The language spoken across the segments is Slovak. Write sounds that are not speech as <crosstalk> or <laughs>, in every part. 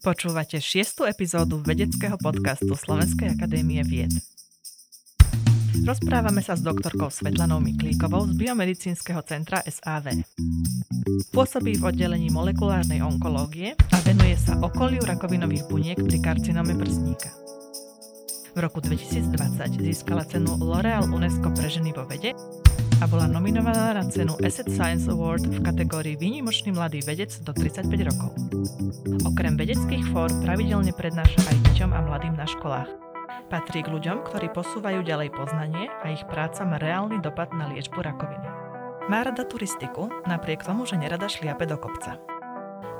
Počúvate šiestu epizódu vedeckého podcastu Slovenskej akadémie vied. Rozprávame sa s doktorkou Svetlanou Miklíkovou z Biomedicínskeho centra SAV. Pôsobí v oddelení molekulárnej onkológie a venuje sa okoliu rakovinových buniek pri karcinome prsníka. V roku 2020 získala cenu L'Oreal UNESCO pre ženy vo vede a bola nominovaná na cenu Asset Science Award v kategórii Výnimočný mladý vedec do 35 rokov. Okrem vedeckých fór pravidelne prednáša aj deťom a mladým na školách. Patrí k ľuďom, ktorí posúvajú ďalej poznanie a ich práca má reálny dopad na liečbu rakoviny. Má rada turistiku, napriek tomu, že nerada šliape do kopca.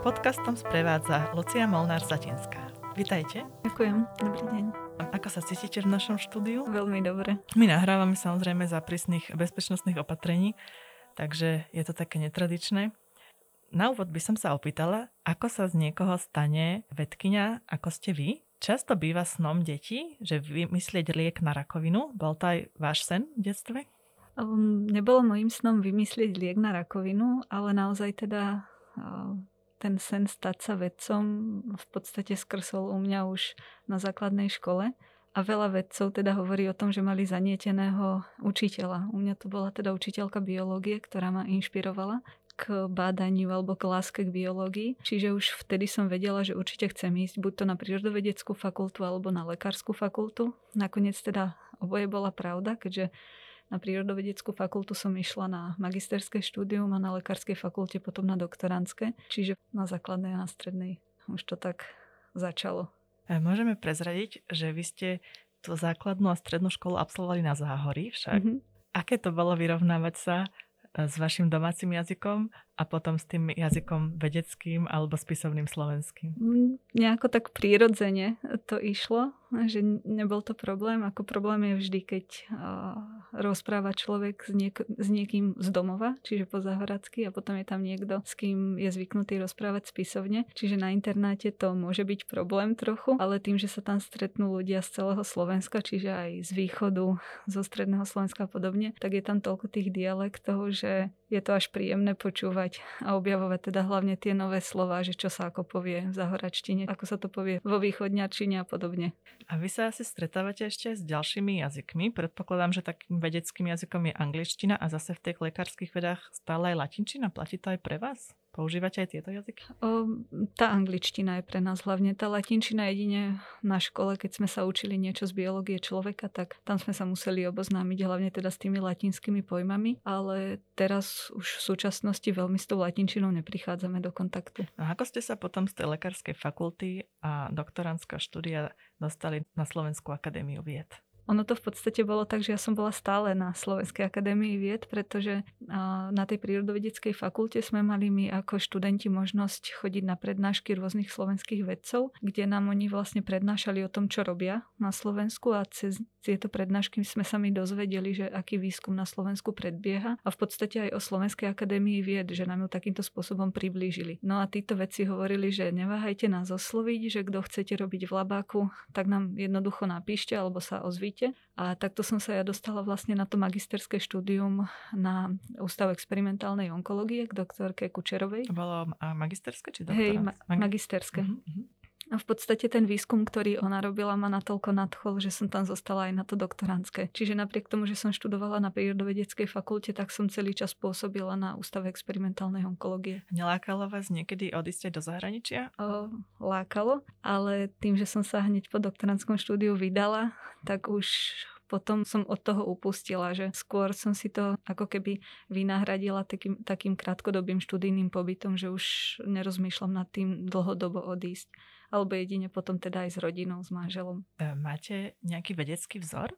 Podcastom sprevádza Lucia Molnár-Zatinská. Vitajte. Ďakujem, dobrý deň. Ako sa cítite v našom štúdiu? Veľmi dobre. My nahrávame samozrejme za prísnych bezpečnostných opatrení, takže je to také netradičné. Na úvod by som sa opýtala, ako sa z niekoho stane vedkynia, ako ste vy? Často býva snom detí, že vymyslieť liek na rakovinu. Bol to aj váš sen v detstve? Um, nebolo môjim snom vymyslieť liek na rakovinu, ale naozaj teda uh, ten sen stať sa vedcom v podstate skrsol u mňa už na základnej škole. A veľa vedcov teda hovorí o tom, že mali zanieteného učiteľa. U mňa to bola teda učiteľka biológie, ktorá ma inšpirovala k bádaniu alebo k láske k biológii. Čiže už vtedy som vedela, že určite chcem ísť buď to na prírodovedeckú fakultu alebo na lekárskú fakultu. Nakoniec teda oboje bola pravda, keďže na prírodovedeckú fakultu som išla na magisterské štúdium a na lekárskej fakulte potom na doktorantské. Čiže na základnej a na strednej už to tak začalo. A môžeme prezradiť, že vy ste tú základnú a strednú školu absolvovali na Záhorí však. Mm-hmm. Aké to bolo vyrovnávať sa s vašim domácim jazykom a potom s tým jazykom vedeckým alebo spisovným slovenským? Mm, nejako tak prírodzene to išlo, že nebol to problém. Ako problém je vždy, keď rozpráva človek s, niek- s niekým z domova, čiže po zahradsky a potom je tam niekto, s kým je zvyknutý rozprávať spisovne. Čiže na internáte to môže byť problém trochu, ale tým, že sa tam stretnú ľudia z celého Slovenska, čiže aj z východu, zo stredného Slovenska a podobne, tak je tam toľko tých dialektov, že je to až príjemné počúvať a objavovať teda hlavne tie nové slova, že čo sa ako povie v zahoračtine, ako sa to povie vo východňačine a podobne. A vy sa asi stretávate ešte s ďalšími jazykmi. Predpokladám, že takým vedeckým jazykom je angličtina a zase v tých lekárskych vedách stále aj latinčina. Platí to aj pre vás? Používate aj tieto jazyky? O, tá angličtina je pre nás hlavne. Tá latinčina jedine na škole, keď sme sa učili niečo z biológie človeka, tak tam sme sa museli oboznámiť hlavne teda s tými latinskými pojmami, ale teraz už v súčasnosti veľmi s tou latinčinou neprichádzame do kontaktu. A ako ste sa potom z tej lekárskej fakulty a doktorantská štúdia dostali na Slovenskú akadémiu vied? Ono to v podstate bolo tak, že ja som bola stále na Slovenskej akadémii vied, pretože na tej prírodovedeckej fakulte sme mali my ako študenti možnosť chodiť na prednášky rôznych slovenských vedcov, kde nám oni vlastne prednášali o tom, čo robia na Slovensku a cez tieto prednášky sme sa mi dozvedeli, že aký výskum na Slovensku predbieha a v podstate aj o Slovenskej akadémii vied, že nám ju takýmto spôsobom priblížili. No a títo vedci hovorili, že neváhajte nás osloviť, že kto chcete robiť v labáku, tak nám jednoducho napíšte alebo sa ozvíte svete. A takto som sa ja dostala vlastne na to magisterské štúdium na Ústav experimentálnej onkológie k doktorke Kučerovej. To bolo magisterské či doktorát? Hej, ma- magisterské. Uh-huh. A v podstate ten výskum, ktorý ona robila, ma natoľko nadchol, že som tam zostala aj na to doktorantské. Čiže napriek tomu, že som študovala na prírodovedeckej fakulte, tak som celý čas pôsobila na Ústave experimentálnej onkológie. Nelákalo vás niekedy odísť do zahraničia? O, lákalo, ale tým, že som sa hneď po doktorantskom štúdiu vydala, tak už potom som od toho upustila, že skôr som si to ako keby vynahradila takým, takým krátkodobým študijným pobytom, že už nerozmýšľam nad tým dlhodobo odísť alebo jedine potom teda aj s rodinou, s manželom. E, máte nejaký vedecký vzor?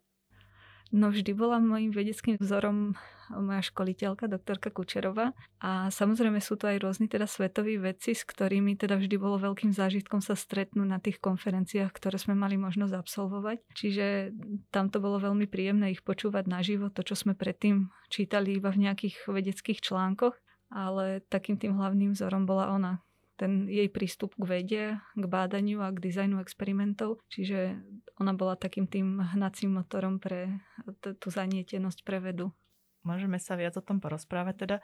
No vždy bola môjim vedeckým vzorom moja školiteľka, doktorka Kučerová. A samozrejme sú to aj rôzni teda svetoví vedci, s ktorými teda vždy bolo veľkým zážitkom sa stretnúť na tých konferenciách, ktoré sme mali možnosť absolvovať. Čiže tam to bolo veľmi príjemné ich počúvať naživo, to, čo sme predtým čítali iba v nejakých vedeckých článkoch. Ale takým tým hlavným vzorom bola ona, ten jej prístup k vede, k bádaniu a k dizajnu experimentov. Čiže ona bola takým tým hnacím motorom pre t- tú zanietenosť pre vedu. Môžeme sa viac o tom porozprávať teda,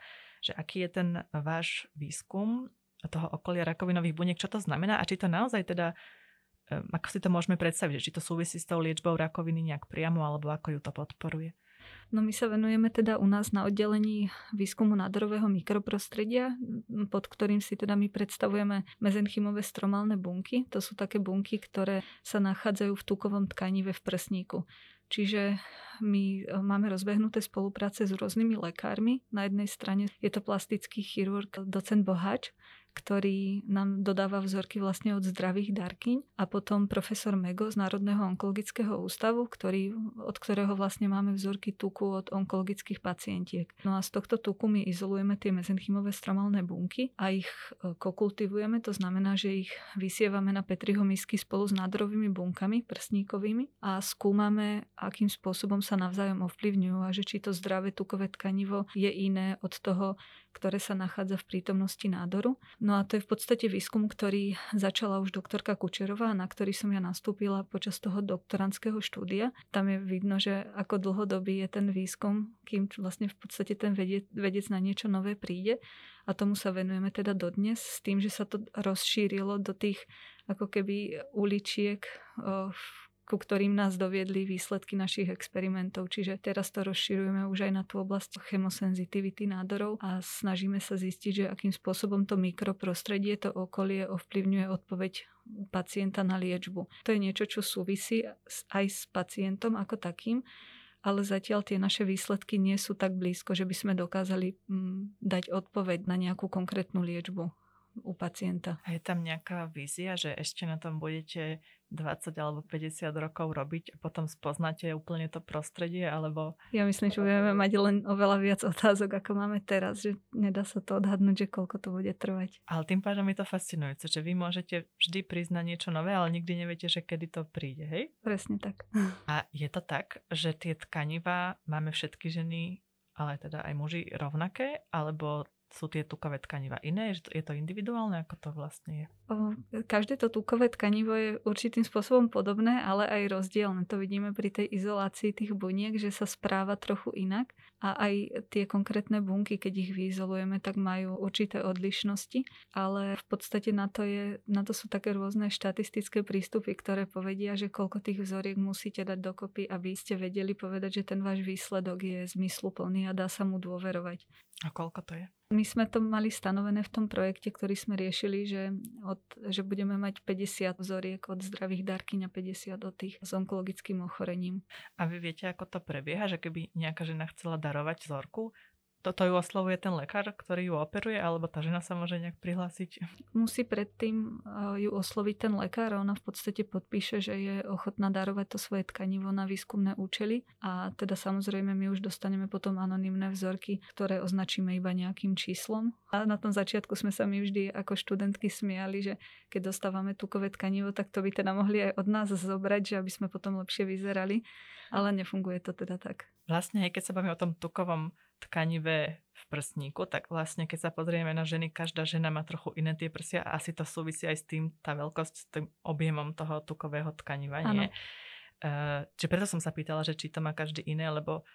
že aký je ten váš výskum toho okolia rakovinových buniek. Čo to znamená a či to naozaj teda ako si to môžeme predstaviť, či to súvisí s tou liečbou rakoviny nejak priamo, alebo ako ju to podporuje? No my sa venujeme teda u nás na oddelení výskumu nádorového mikroprostredia, pod ktorým si teda my predstavujeme mezenchymové stromálne bunky. To sú také bunky, ktoré sa nachádzajú v tukovom tkanive v prsníku. Čiže my e, máme rozbehnuté spolupráce s rôznymi lekármi. Na jednej strane je to plastický chirurg docent Bohač, ktorý nám dodáva vzorky vlastne od zdravých darkyň a potom profesor Mego z Národného onkologického ústavu, ktorý, od ktorého vlastne máme vzorky tuku od onkologických pacientiek. No a z tohto tuku my izolujeme tie mezenchymové stromálne bunky a ich e, kokultivujeme, to znamená, že ich vysievame na Petriho misky spolu s nádorovými bunkami prsníkovými a skúmame, akým spôsobom sa navzájom ovplyvňujú a že či to zdravé tukové tkanivo je iné od toho, ktoré sa nachádza v prítomnosti nádoru. No a to je v podstate výskum, ktorý začala už doktorka Kučerová, na ktorý som ja nastúpila počas toho doktorandského štúdia. Tam je vidno, že ako dlhodobý je ten výskum, kým vlastne v podstate ten vedec, vedec na niečo nové príde. A tomu sa venujeme teda dodnes s tým, že sa to rozšírilo do tých ako keby uličiek, ku ktorým nás doviedli výsledky našich experimentov. Čiže teraz to rozširujeme už aj na tú oblasť chemosenzitivity nádorov a snažíme sa zistiť, že akým spôsobom to mikroprostredie, to okolie ovplyvňuje odpoveď pacienta na liečbu. To je niečo, čo súvisí aj s pacientom ako takým, ale zatiaľ tie naše výsledky nie sú tak blízko, že by sme dokázali mm, dať odpoveď na nejakú konkrétnu liečbu u pacienta. A je tam nejaká vízia, že ešte na tom budete 20 alebo 50 rokov robiť a potom spoznáte úplne to prostredie, alebo... Ja myslím, že budeme mať len oveľa viac otázok, ako máme teraz, že nedá sa to odhadnúť, že koľko to bude trvať. Ale tým pádom je to fascinujúce, že vy môžete vždy priznať niečo nové, ale nikdy neviete, že kedy to príde, hej? Presne tak. A je to tak, že tie tkanivá máme všetky ženy, ale teda aj muži rovnaké, alebo sú tie tukové tkaniva iné? Je to individuálne? Ako to vlastne je? Každé to tukové tkanivo je určitým spôsobom podobné, ale aj rozdielne. To vidíme pri tej izolácii tých buniek, že sa správa trochu inak a aj tie konkrétne bunky, keď ich vyizolujeme, tak majú určité odlišnosti, ale v podstate na to, je, na to sú také rôzne štatistické prístupy, ktoré povedia, že koľko tých vzoriek musíte dať dokopy, aby ste vedeli povedať, že ten váš výsledok je zmysluplný a dá sa mu dôverovať. A koľko to je? My sme to mali stanovené v tom projekte, ktorý sme riešili, že, od, že budeme mať 50 vzoriek od zdravých darkyň a 50 od tých s onkologickým ochorením. A vy viete, ako to prebieha, že keby nejaká žena chcela darovať vzorku, toto ju oslovuje ten lekár, ktorý ju operuje, alebo tá žena sa môže nejak prihlásiť? Musí predtým eh, ju osloviť ten lekár a ona v podstate podpíše, že je ochotná darovať to svoje tkanivo na výskumné účely a teda samozrejme my už dostaneme potom anonymné vzorky, ktoré označíme iba nejakým číslom. A na tom začiatku sme sa my vždy ako študentky smiali, že keď dostávame tukové tkanivo, tak to by teda mohli aj od nás zobrať, že aby sme potom lepšie vyzerali, ale nefunguje to teda tak. Vlastne, keď sa bavíme o tom tukovom tkanivé v prsníku, tak vlastne keď sa pozrieme na ženy, každá žena má trochu iné tie prsia a asi to súvisí aj s tým, tá veľkosť, s tým objemom toho tukového tkaniva, nie? Uh, čiže preto som sa pýtala, že či to má každý iné, lebo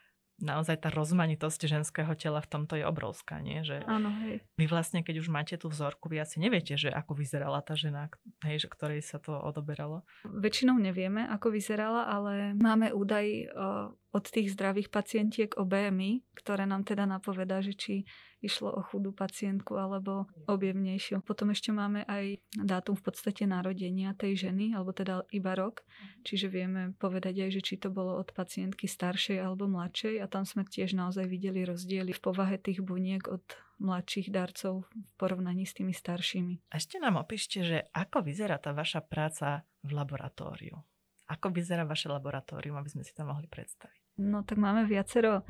naozaj tá rozmanitosť ženského tela v tomto je obrovská, nie? Že Áno, hej. Vy vlastne, keď už máte tú vzorku, vy asi neviete, že ako vyzerala tá žena, hej, že ktorej sa to odoberalo? Väčšinou nevieme, ako vyzerala, ale máme údaj od tých zdravých pacientiek o BMI, ktoré nám teda napovedá, že či išlo o chudú pacientku alebo objemnejšiu. Potom ešte máme aj dátum v podstate narodenia tej ženy, alebo teda iba rok, čiže vieme povedať aj, že či to bolo od pacientky staršej alebo mladšej a tam sme tiež naozaj videli rozdiely v povahe tých buniek od mladších darcov v porovnaní s tými staršími. A ešte nám opíšte, že ako vyzerá tá vaša práca v laboratóriu. Ako vyzerá vaše laboratórium, aby sme si to mohli predstaviť? No tak máme viacero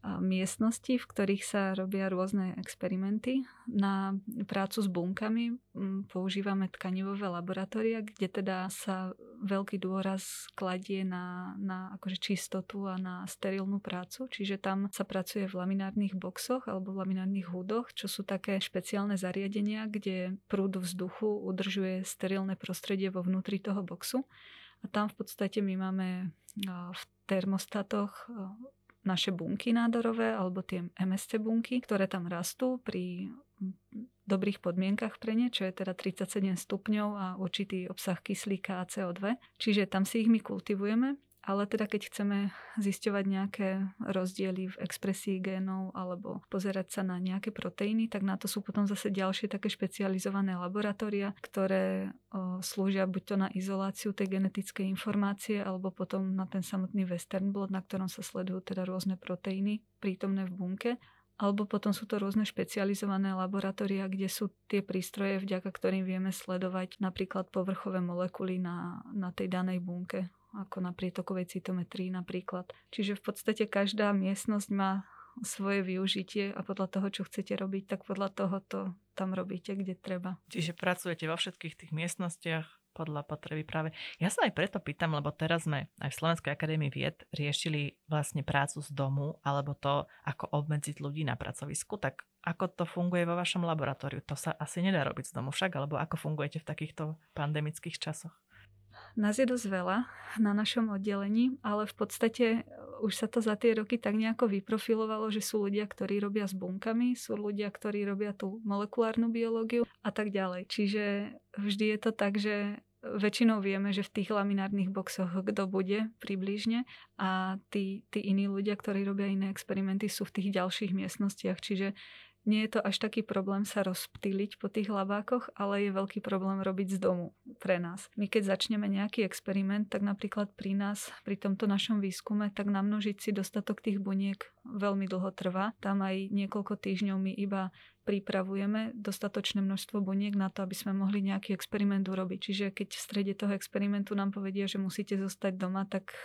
miestnosti, v ktorých sa robia rôzne experimenty. Na prácu s bunkami používame tkanivové laboratória, kde teda sa veľký dôraz kladie na, na akože čistotu a na sterilnú prácu. Čiže tam sa pracuje v laminárnych boxoch alebo v laminárnych húdoch, čo sú také špeciálne zariadenia, kde prúd vzduchu udržuje sterilné prostredie vo vnútri toho boxu. A tam v podstate my máme v termostatoch naše bunky nádorové alebo tie MSC bunky, ktoré tam rastú pri dobrých podmienkach pre ne, čo je teda 37 stupňov a určitý obsah kyslíka a CO2. Čiže tam si ich my kultivujeme ale teda keď chceme zisťovať nejaké rozdiely v expresii génov alebo pozerať sa na nejaké proteíny, tak na to sú potom zase ďalšie také špecializované laboratória, ktoré o, slúžia buď to na izoláciu tej genetickej informácie alebo potom na ten samotný western blot, na ktorom sa sledujú teda rôzne proteíny prítomné v bunke. Alebo potom sú to rôzne špecializované laboratória, kde sú tie prístroje, vďaka ktorým vieme sledovať napríklad povrchové molekuly na, na tej danej bunke ako na prietokovej cytometrii napríklad. Čiže v podstate každá miestnosť má svoje využitie a podľa toho, čo chcete robiť, tak podľa toho to tam robíte, kde treba. Čiže pracujete vo všetkých tých miestnostiach podľa potreby práve. Ja sa aj preto pýtam, lebo teraz sme aj v Slovenskej akadémii vied riešili vlastne prácu z domu alebo to, ako obmedziť ľudí na pracovisku, tak ako to funguje vo vašom laboratóriu? To sa asi nedá robiť z domu však, alebo ako fungujete v takýchto pandemických časoch? Nás je dosť veľa na našom oddelení, ale v podstate e, už sa to za tie roky tak nejako vyprofilovalo, že sú ľudia, ktorí robia s bunkami, sú ľudia, ktorí robia tú molekulárnu biológiu a tak ďalej. Čiže vždy je to tak, že väčšinou vieme, že v tých laminárnych boxoch kto bude približne a tí, tí iní ľudia, ktorí robia iné experimenty, sú v tých ďalších miestnostiach. Čiže nie je to až taký problém sa rozptýliť po tých labákoch, ale je veľký problém robiť z domu pre nás. My keď začneme nejaký experiment, tak napríklad pri nás, pri tomto našom výskume, tak namnožiť si dostatok tých buniek veľmi dlho trvá. Tam aj niekoľko týždňov my iba pripravujeme dostatočné množstvo buniek na to, aby sme mohli nejaký experiment urobiť. Čiže keď v strede toho experimentu nám povedia, že musíte zostať doma, tak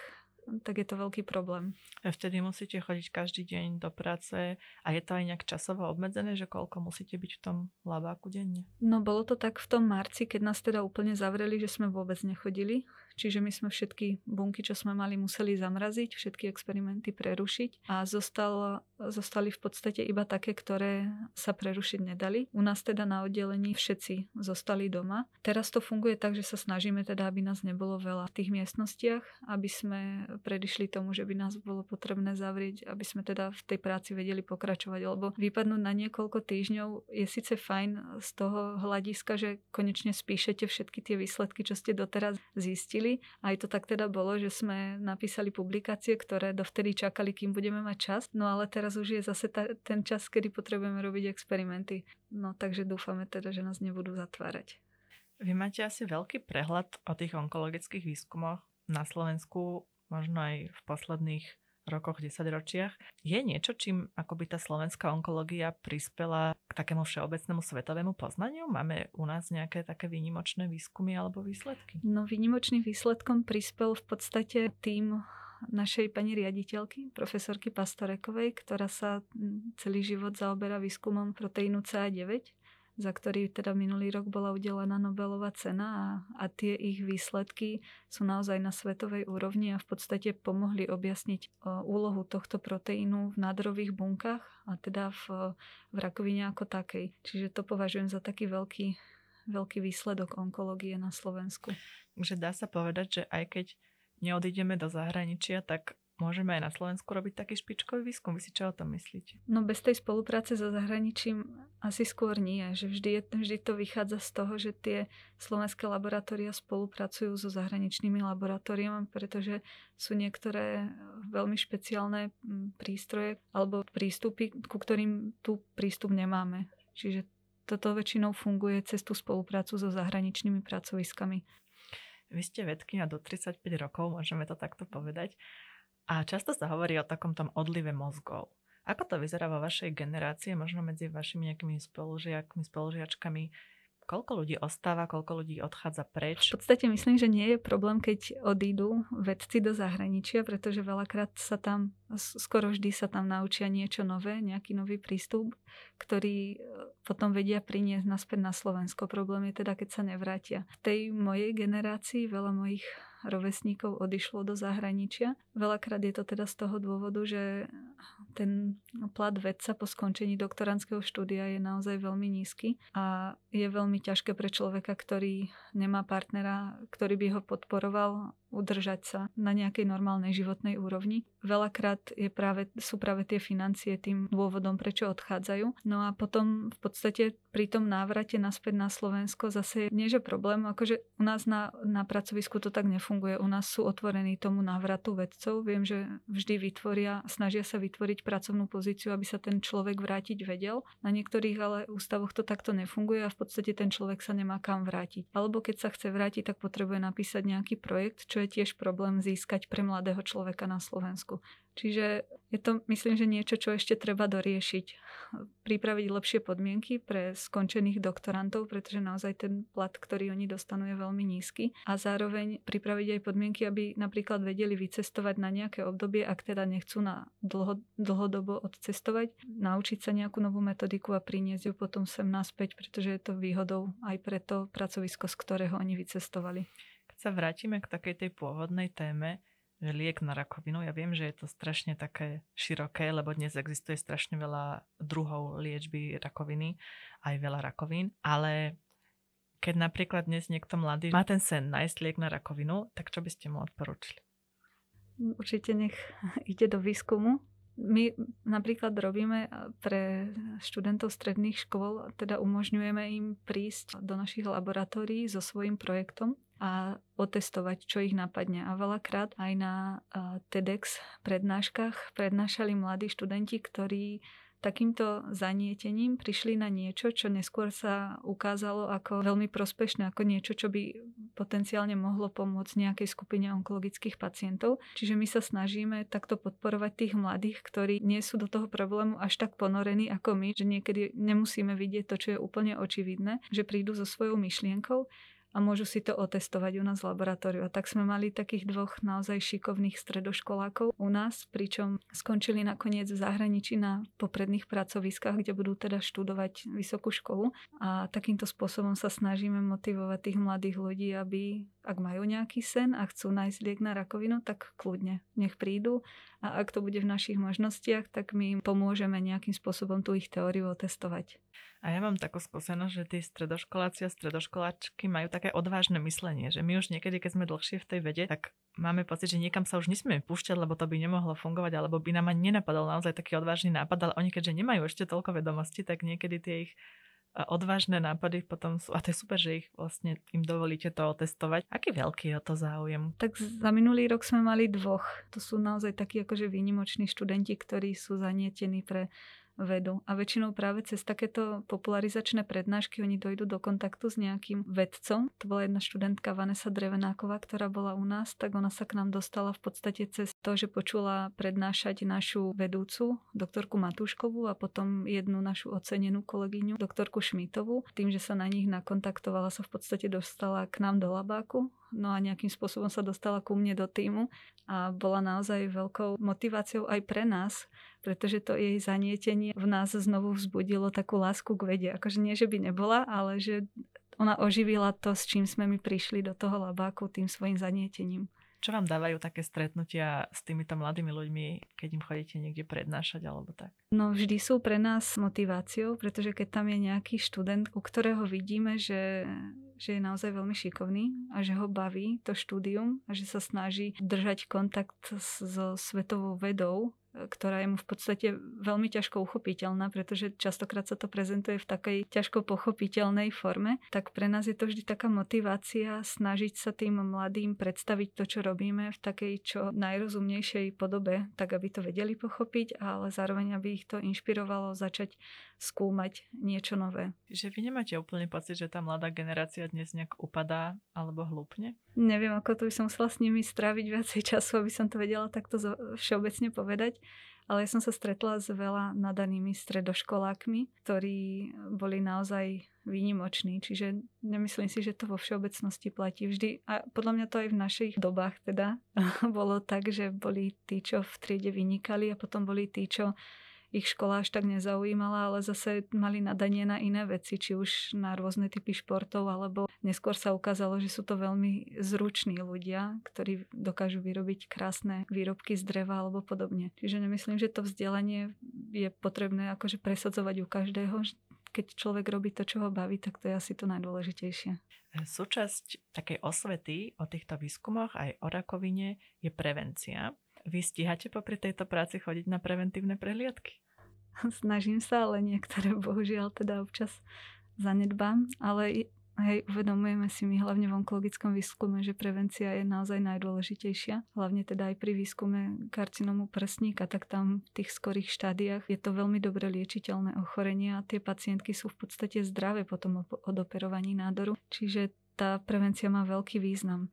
tak je to veľký problém. A vtedy musíte chodiť každý deň do práce a je to aj nejak časovo obmedzené, že koľko musíte byť v tom labáku denne? No bolo to tak v tom marci, keď nás teda úplne zavreli, že sme vôbec nechodili. Čiže my sme všetky bunky, čo sme mali, museli zamraziť, všetky experimenty prerušiť a zostal, zostali v podstate iba také, ktoré sa prerušiť nedali. U nás teda na oddelení všetci zostali doma. Teraz to funguje tak, že sa snažíme teda, aby nás nebolo veľa v tých miestnostiach, aby sme predišli tomu, že by nás bolo potrebné zavrieť, aby sme teda v tej práci vedeli pokračovať, lebo vypadnúť na niekoľko týždňov je síce fajn z toho hľadiska, že konečne spíšete všetky tie výsledky, čo ste doteraz zistili, robili. Aj to tak teda bolo, že sme napísali publikácie, ktoré dovtedy čakali, kým budeme mať čas. No ale teraz už je zase ta, ten čas, kedy potrebujeme robiť experimenty. No takže dúfame teda, že nás nebudú zatvárať. Vy máte asi veľký prehľad o tých onkologických výskumoch na Slovensku, možno aj v posledných rokoch, desaťročiach. Je niečo, čím akoby tá slovenská onkológia prispela k takému všeobecnému svetovému poznaniu? Máme u nás nejaké také výnimočné výskumy alebo výsledky? No výnimočným výsledkom prispel v podstate tým našej pani riaditeľky, profesorky Pastorekovej, ktorá sa celý život zaoberá výskumom proteínu CA9 za ktorý teda minulý rok bola udelená Nobelová cena a, a tie ich výsledky sú naozaj na svetovej úrovni a v podstate pomohli objasniť úlohu tohto proteínu v nádrových bunkách a teda v, v rakovine ako takej. Čiže to považujem za taký veľký, veľký výsledok onkológie na Slovensku. Že dá sa povedať, že aj keď neodídeme do zahraničia, tak môžeme aj na Slovensku robiť taký špičkový výskum. Vy si čo o tom myslíte? No bez tej spolupráce so zahraničím asi skôr nie. Že vždy, je, vždy to vychádza z toho, že tie slovenské laboratória spolupracujú so zahraničnými laboratóriami, pretože sú niektoré veľmi špeciálne prístroje alebo prístupy, ku ktorým tu prístup nemáme. Čiže toto väčšinou funguje cez tú spoluprácu so zahraničnými pracoviskami. Vy ste vedkynia do 35 rokov, môžeme to takto povedať. A často sa hovorí o takom tom odlive mozgov. Ako to vyzerá vo vašej generácii, možno medzi vašimi nejakými spolužiakmi, spolužiačkami? Koľko ľudí ostáva, koľko ľudí odchádza preč? V podstate myslím, že nie je problém, keď odídu vedci do zahraničia, pretože veľakrát sa tam, skoro vždy sa tam naučia niečo nové, nejaký nový prístup, ktorý e, potom vedia priniesť naspäť na Slovensko. Problém je teda, keď sa nevrátia. V tej mojej generácii veľa mojich rovesníkov odišlo do zahraničia. Veľakrát je to teda z toho dôvodu, že ten plat vedca po skončení doktorandského štúdia je naozaj veľmi nízky a je veľmi ťažké pre človeka, ktorý nemá partnera, ktorý by ho podporoval udržať sa na nejakej normálnej životnej úrovni. Veľakrát je práve, sú práve tie financie tým dôvodom, prečo odchádzajú. No a potom v podstate pri tom návrate naspäť na Slovensko zase nie, že problém, akože u nás na, na pracovisku to tak nefunguje. U nás sú otvorení tomu návratu vedcov. Viem, že vždy vytvoria, snažia sa vytvoriť pracovnú pozíciu, aby sa ten človek vrátiť vedel. Na niektorých ale ústavoch to takto nefunguje a v podstate ten človek sa nemá kam vrátiť. Alebo keď sa chce vrátiť, tak potrebuje napísať nejaký projekt, čo je tiež problém získať pre mladého človeka na Slovensku. Čiže je to, myslím, že niečo, čo ešte treba doriešiť. Pripraviť lepšie podmienky pre skončených doktorantov, pretože naozaj ten plat, ktorý oni dostanú, je veľmi nízky. A zároveň pripraviť aj podmienky, aby napríklad vedeli vycestovať na nejaké obdobie, ak teda nechcú na dlho, dlhodobo odcestovať, naučiť sa nejakú novú metodiku a priniesť ju potom sem naspäť, pretože je to výhodou aj pre to pracovisko, z ktorého oni vycestovali. Keď sa vrátime k takej tej pôvodnej téme, že liek na rakovinu. Ja viem, že je to strašne také široké, lebo dnes existuje strašne veľa druhov liečby rakoviny, aj veľa rakovín, ale keď napríklad dnes niekto mladý má ten sen nájsť liek na rakovinu, tak čo by ste mu odporúčili? Určite nech <laughs> ide do výskumu. My napríklad robíme pre študentov stredných škôl, teda umožňujeme im prísť do našich laboratórií so svojím projektom a otestovať, čo ich napadne. A veľakrát aj na TEDx prednáškach prednášali mladí študenti, ktorí takýmto zanietením prišli na niečo, čo neskôr sa ukázalo ako veľmi prospešné, ako niečo, čo by potenciálne mohlo pomôcť nejakej skupine onkologických pacientov. Čiže my sa snažíme takto podporovať tých mladých, ktorí nie sú do toho problému až tak ponorení ako my, že niekedy nemusíme vidieť to, čo je úplne očividné, že prídu so svojou myšlienkou a môžu si to otestovať u nás v laboratóriu. A tak sme mali takých dvoch naozaj šikovných stredoškolákov u nás, pričom skončili nakoniec v zahraničí na popredných pracoviskách, kde budú teda študovať vysokú školu. A takýmto spôsobom sa snažíme motivovať tých mladých ľudí, aby ak majú nejaký sen a chcú nájsť liek na rakovinu, tak kľudne nech prídu a ak to bude v našich možnostiach, tak my im pomôžeme nejakým spôsobom tú ich teóriu otestovať. A ja mám takú skúsenosť, že tí stredoškoláci a stredoškoláčky majú také odvážne myslenie, že my už niekedy, keď sme dlhšie v tej vede, tak máme pocit, že niekam sa už nesmieme púšťať, lebo to by nemohlo fungovať, alebo by nám ani nenapadol naozaj taký odvážny nápad, ale oni keďže nemajú ešte toľko vedomostí, tak niekedy tie ich odvážne nápady potom sú, a to je super, že ich vlastne im dovolíte to otestovať. Aký veľký je to záujem? Tak za minulý rok sme mali dvoch. To sú naozaj takí akože výnimoční študenti, ktorí sú zanietení pre vedu. A väčšinou práve cez takéto popularizačné prednášky oni dojdú do kontaktu s nejakým vedcom. To bola jedna študentka Vanessa Drevenáková, ktorá bola u nás, tak ona sa k nám dostala v podstate cez to, že počula prednášať našu vedúcu, doktorku Matúškovú a potom jednu našu ocenenú kolegyňu, doktorku Šmitovú. Tým, že sa na nich nakontaktovala, sa v podstate dostala k nám do labáku no a nejakým spôsobom sa dostala ku mne do týmu a bola naozaj veľkou motiváciou aj pre nás, pretože to jej zanietenie v nás znovu vzbudilo takú lásku k vede. Akože nie, že by nebola, ale že ona oživila to, s čím sme my prišli do toho labáku tým svojim zanietením. Čo vám dávajú také stretnutia s týmito mladými ľuďmi, keď im chodíte niekde prednášať alebo tak? No vždy sú pre nás motiváciou, pretože keď tam je nejaký študent, u ktorého vidíme, že že je naozaj veľmi šikovný a že ho baví to štúdium a že sa snaží držať kontakt so svetovou vedou ktorá je mu v podstate veľmi ťažko uchopiteľná, pretože častokrát sa to prezentuje v takej ťažko pochopiteľnej forme, tak pre nás je to vždy taká motivácia snažiť sa tým mladým predstaviť to, čo robíme v takej čo najrozumnejšej podobe, tak aby to vedeli pochopiť, ale zároveň aby ich to inšpirovalo začať skúmať niečo nové. Že vy nemáte úplne pocit, že tá mladá generácia dnes nejak upadá alebo hlúpne? Neviem, ako to by som musela s nimi stráviť viacej <laughs> času, aby som to vedela takto všeobecne povedať. Ale ja som sa stretla s veľa nadanými stredoškolákmi, ktorí boli naozaj výnimoční. Čiže nemyslím si, že to vo všeobecnosti platí vždy. A podľa mňa to aj v našich dobách teda <laughs> bolo tak, že boli tí, čo v triede vynikali a potom boli tí, čo ich škola až tak nezaujímala, ale zase mali nadanie na iné veci, či už na rôzne typy športov, alebo neskôr sa ukázalo, že sú to veľmi zruční ľudia, ktorí dokážu vyrobiť krásne výrobky z dreva alebo podobne. Čiže nemyslím, že to vzdelanie je potrebné akože presadzovať u každého, keď človek robí to, čo ho baví, tak to je asi to najdôležitejšie. Súčasť takej osvety o týchto výskumoch aj o rakovine je prevencia. Vy stíhate popri tejto práci chodiť na preventívne prehliadky? <laughs> Snažím sa, ale niektoré bohužiaľ teda občas zanedbám, ale Hej, uvedomujeme si my hlavne v onkologickom výskume, že prevencia je naozaj najdôležitejšia. Hlavne teda aj pri výskume karcinomu prsníka, tak tam v tých skorých štádiách je to veľmi dobre liečiteľné ochorenie a tie pacientky sú v podstate zdravé potom od operovaní nádoru. Čiže tá prevencia má veľký význam.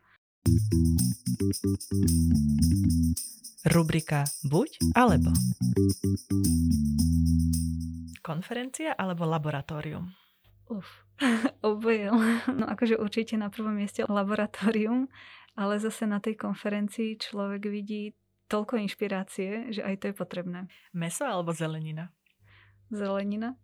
Rubrika Buď alebo Konferencia alebo laboratórium? Uf, <laughs> oboje. No akože určite na prvom mieste laboratórium, ale zase na tej konferencii človek vidí toľko inšpirácie, že aj to je potrebné. Meso alebo zelenina? Zelenina.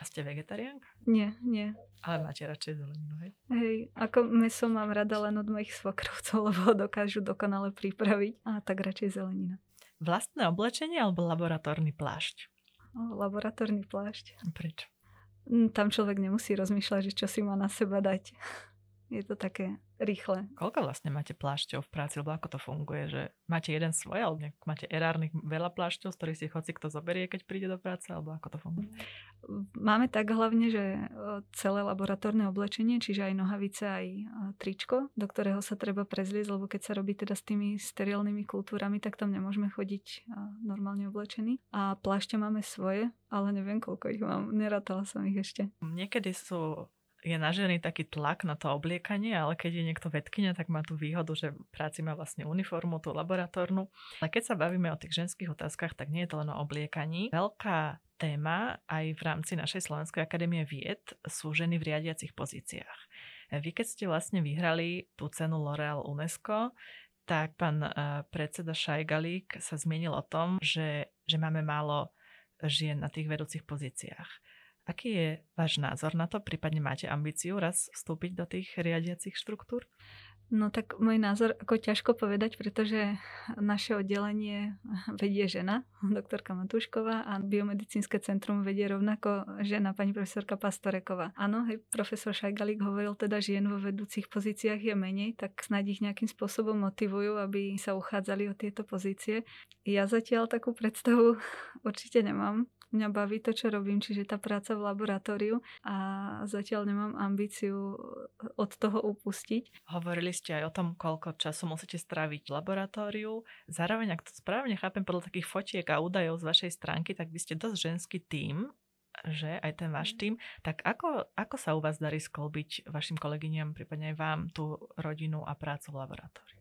A ste vegetariánka? Nie, nie. Ale máte radšej zeleninu, hej? Hej, ako meso mám rada len od mojich svokrovcov, <laughs> lebo ho dokážu dokonale pripraviť. A tak radšej zelenina. Vlastné oblečenie alebo laboratórny plášť? O, laboratórny plášť. Prečo? Mm, tam človek nemusí rozmýšľať, že čo si má na seba dať. <laughs> Je to také rýchle. Koľko vlastne máte plášťov v práci, alebo ako to funguje? Že máte jeden svoj, alebo máte erárnych veľa plášťov, z ktorých si hoci kto zoberie, keď príde do práce, alebo ako to funguje? Máme tak hlavne, že celé laboratórne oblečenie, čiže aj nohavice, aj tričko, do ktorého sa treba prezliecť, lebo keď sa robí teda s tými sterilnými kultúrami, tak tam nemôžeme chodiť normálne oblečení. A plášťa máme svoje, ale neviem, koľko ich mám. Nerátala som ich ešte. Niekedy sú je na ženy taký tlak na to obliekanie, ale keď je niekto vedkynia, tak má tú výhodu, že práci má vlastne uniformu, tú laboratórnu. Ale keď sa bavíme o tých ženských otázkach, tak nie je to len o obliekaní. Veľká téma aj v rámci našej Slovenskej akadémie vied sú ženy v riadiacich pozíciách. Vy keď ste vlastne vyhrali tú cenu L'Oreal UNESCO, tak pán eh, predseda Šajgalík sa zmienil o tom, že, že máme málo žien na tých vedúcich pozíciách. Aký je váš názor na to? Prípadne máte ambíciu raz vstúpiť do tých riadiacich štruktúr? No tak môj názor, ako ťažko povedať, pretože naše oddelenie vedie žena, <laughs> doktorka Matúšková a biomedicínske centrum vedie rovnako žena, pani profesorka Pastoreková. Áno, hej, profesor Šajgalík hovoril teda, že žien vo vedúcich pozíciách je menej, tak snáď ich nejakým spôsobom motivujú, aby sa uchádzali o tieto pozície. Ja zatiaľ takú predstavu <laughs> určite nemám mňa baví to, čo robím, čiže tá práca v laboratóriu a zatiaľ nemám ambíciu od toho upustiť. Hovorili ste aj o tom, koľko času musíte stráviť v laboratóriu. Zároveň, ak to správne chápem podľa takých fotiek a údajov z vašej stránky, tak vy ste dosť ženský tím, že aj ten váš tým, tak ako, ako sa u vás darí skolbiť vašim kolegyňam, prípadne aj vám, tú rodinu a prácu v laboratóriu?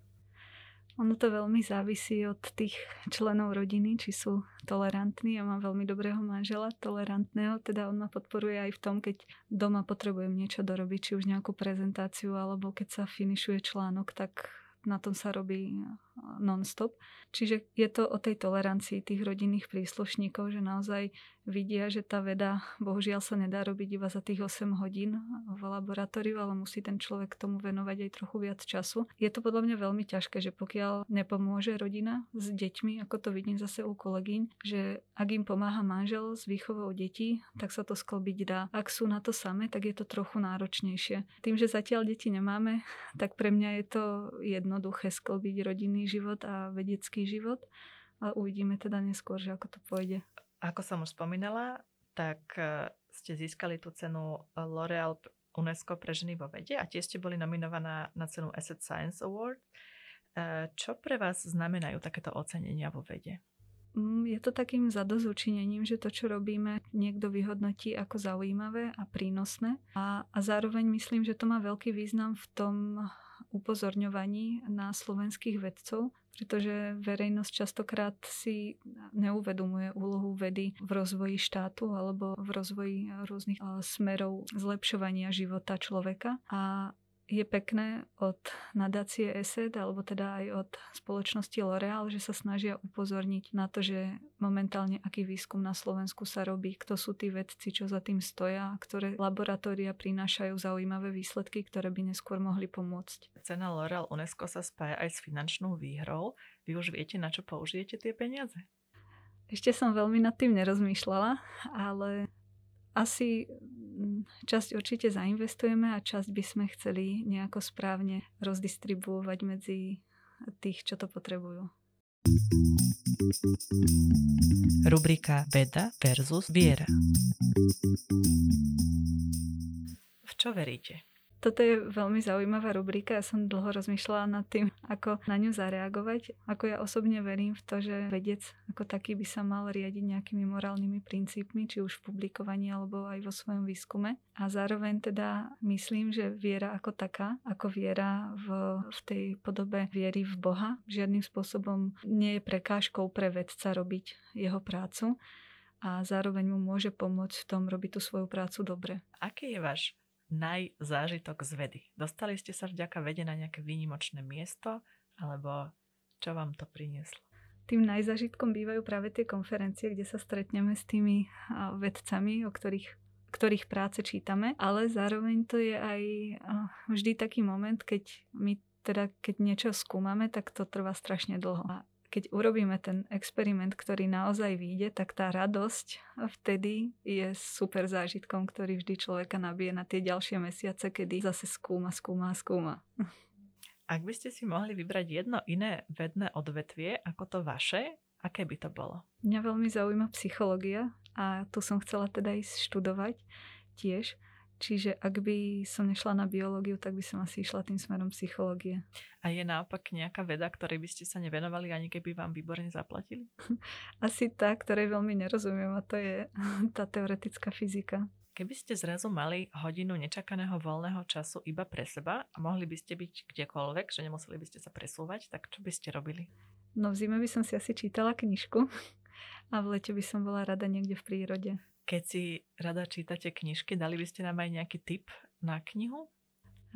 Ono to veľmi závisí od tých členov rodiny, či sú tolerantní. Ja mám veľmi dobrého manžela, tolerantného, teda on ma podporuje aj v tom, keď doma potrebujem niečo dorobiť, či už nejakú prezentáciu, alebo keď sa finišuje článok, tak na tom sa robí non-stop. Čiže je to o tej tolerancii tých rodinných príslušníkov, že naozaj vidia, že tá veda bohužiaľ sa nedá robiť iba za tých 8 hodín v laboratóriu, ale musí ten človek tomu venovať aj trochu viac času. Je to podľa mňa veľmi ťažké, že pokiaľ nepomôže rodina s deťmi, ako to vidím zase u kolegyň, že ak im pomáha manžel s výchovou detí, tak sa to sklbiť dá. Ak sú na to samé, tak je to trochu náročnejšie. Tým, že zatiaľ deti nemáme, tak pre mňa je to jednoduché sklbiť rodinný život a vedecký život. A uvidíme teda neskôr, že ako to pôjde. Ako som už spomínala, tak e, ste získali tú cenu L'Oreal UNESCO pre ženy vo vede a tiež ste boli nominovaná na cenu Asset Science Award. E, čo pre vás znamenajú takéto ocenenia vo vede? Mm, je to takým zadozučinením, že to, čo robíme, niekto vyhodnotí ako zaujímavé a prínosné. A, a zároveň myslím, že to má veľký význam v tom upozorňovaní na slovenských vedcov, pretože verejnosť častokrát si neuvedomuje úlohu vedy v rozvoji štátu alebo v rozvoji rôznych smerov zlepšovania života človeka. A je pekné od nadácie ESET, alebo teda aj od spoločnosti L'Oreal, že sa snažia upozorniť na to, že momentálne aký výskum na Slovensku sa robí, kto sú tí vedci, čo za tým stoja, ktoré laboratória prinášajú zaujímavé výsledky, ktoré by neskôr mohli pomôcť. Cena L'Oreal UNESCO sa spája aj s finančnou výhrou. Vy už viete, na čo použijete tie peniaze? Ešte som veľmi nad tým nerozmýšľala, ale asi časť určite zainvestujeme a časť by sme chceli nejako správne rozdistribuovať medzi tých, čo to potrebujú. Rubrika Veda versus viera. V čo veríte? Toto je veľmi zaujímavá rubrika. Ja som dlho rozmýšľala nad tým, ako na ňu zareagovať. Ako ja osobne verím v to, že vedec ako taký by sa mal riadiť nejakými morálnymi princípmi, či už v publikovaní alebo aj vo svojom výskume. A zároveň teda myslím, že viera ako taká, ako viera v, v tej podobe viery v Boha, žiadnym spôsobom nie je prekážkou pre vedca robiť jeho prácu a zároveň mu môže pomôcť v tom robiť tú svoju prácu dobre. Aký je váš najzážitok z vedy? Dostali ste sa vďaka vede na nejaké výnimočné miesto, alebo čo vám to prinieslo? Tým najzážitkom bývajú práve tie konferencie, kde sa stretneme s tými vedcami, o ktorých ktorých práce čítame, ale zároveň to je aj vždy taký moment, keď my teda keď niečo skúmame, tak to trvá strašne dlho. A keď urobíme ten experiment, ktorý naozaj vyjde, tak tá radosť vtedy je super zážitkom, ktorý vždy človeka nabije na tie ďalšie mesiace, kedy zase skúma, skúma, skúma. Ak by ste si mohli vybrať jedno iné vedné odvetvie ako to vaše, aké by to bolo? Mňa veľmi zaujíma psychológia a tu som chcela teda ísť študovať tiež. Čiže ak by som nešla na biológiu, tak by som asi išla tým smerom psychológie. A je naopak nejaká veda, ktorej by ste sa nevenovali, ani keby vám výborne zaplatili? <laughs> Asi tá, ktorej veľmi nerozumiem a to je <laughs> tá teoretická fyzika. Keby ste zrazu mali hodinu nečakaného voľného času iba pre seba a mohli by ste byť kdekoľvek, že nemuseli by ste sa presúvať, tak čo by ste robili? No v zime by som si asi čítala knižku <laughs> a v lete by som bola rada niekde v prírode. Keď si rada čítate knižky, dali by ste nám aj nejaký tip na knihu?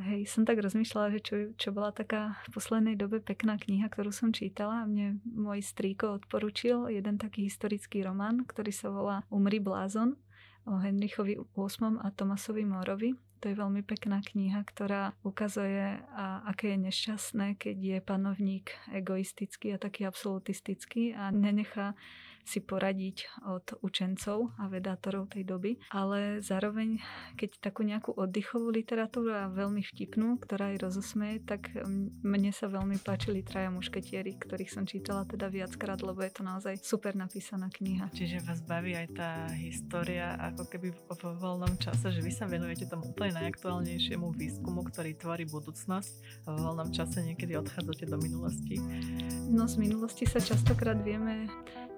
Hej, som tak rozmýšľala, že čo, čo bola taká v poslednej dobe pekná kniha, ktorú som čítala. Mne môj strýko odporúčil jeden taký historický román, ktorý sa volá Umri blázon o Henrichovi VIII a Tomasovi Morovi. To je veľmi pekná kniha, ktorá ukazuje, a aké je nešťastné, keď je panovník egoistický a taký absolutistický a nenechá si poradiť od učencov a vedátorov tej doby, ale zároveň, keď takú nejakú oddychovú literatúru a veľmi vtipnú, ktorá aj rozosmeje, tak mne sa veľmi páčili traja mušketieri, ktorých som čítala teda viackrát, lebo je to naozaj super napísaná kniha. Čiže vás baví aj tá história ako keby vo voľnom čase, že vy sa venujete tomu úplne najaktuálnejšiemu výskumu, ktorý tvorí budúcnosť a vo voľnom čase niekedy odchádzate do minulosti. No z minulosti sa častokrát vieme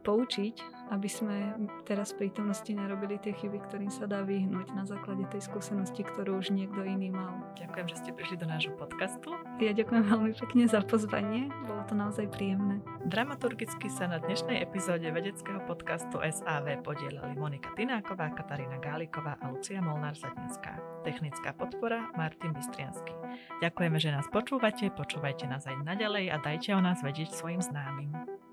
poučiť, aby sme teraz v prítomnosti nerobili tie chyby, ktorým sa dá vyhnúť na základe tej skúsenosti, ktorú už niekto iný mal. Ďakujem, že ste prišli do nášho podcastu. Ja ďakujem veľmi pekne za pozvanie, bolo to naozaj príjemné. Dramaturgicky sa na dnešnej epizóde vedeckého podcastu SAV podielali Monika Tináková, Katarína Gáliková a Lucia Molnár-Zadenská. Technická podpora Martin Bystriansky. Ďakujeme, že nás počúvate, počúvajte nás aj naďalej a dajte o nás vedieť svojim známym.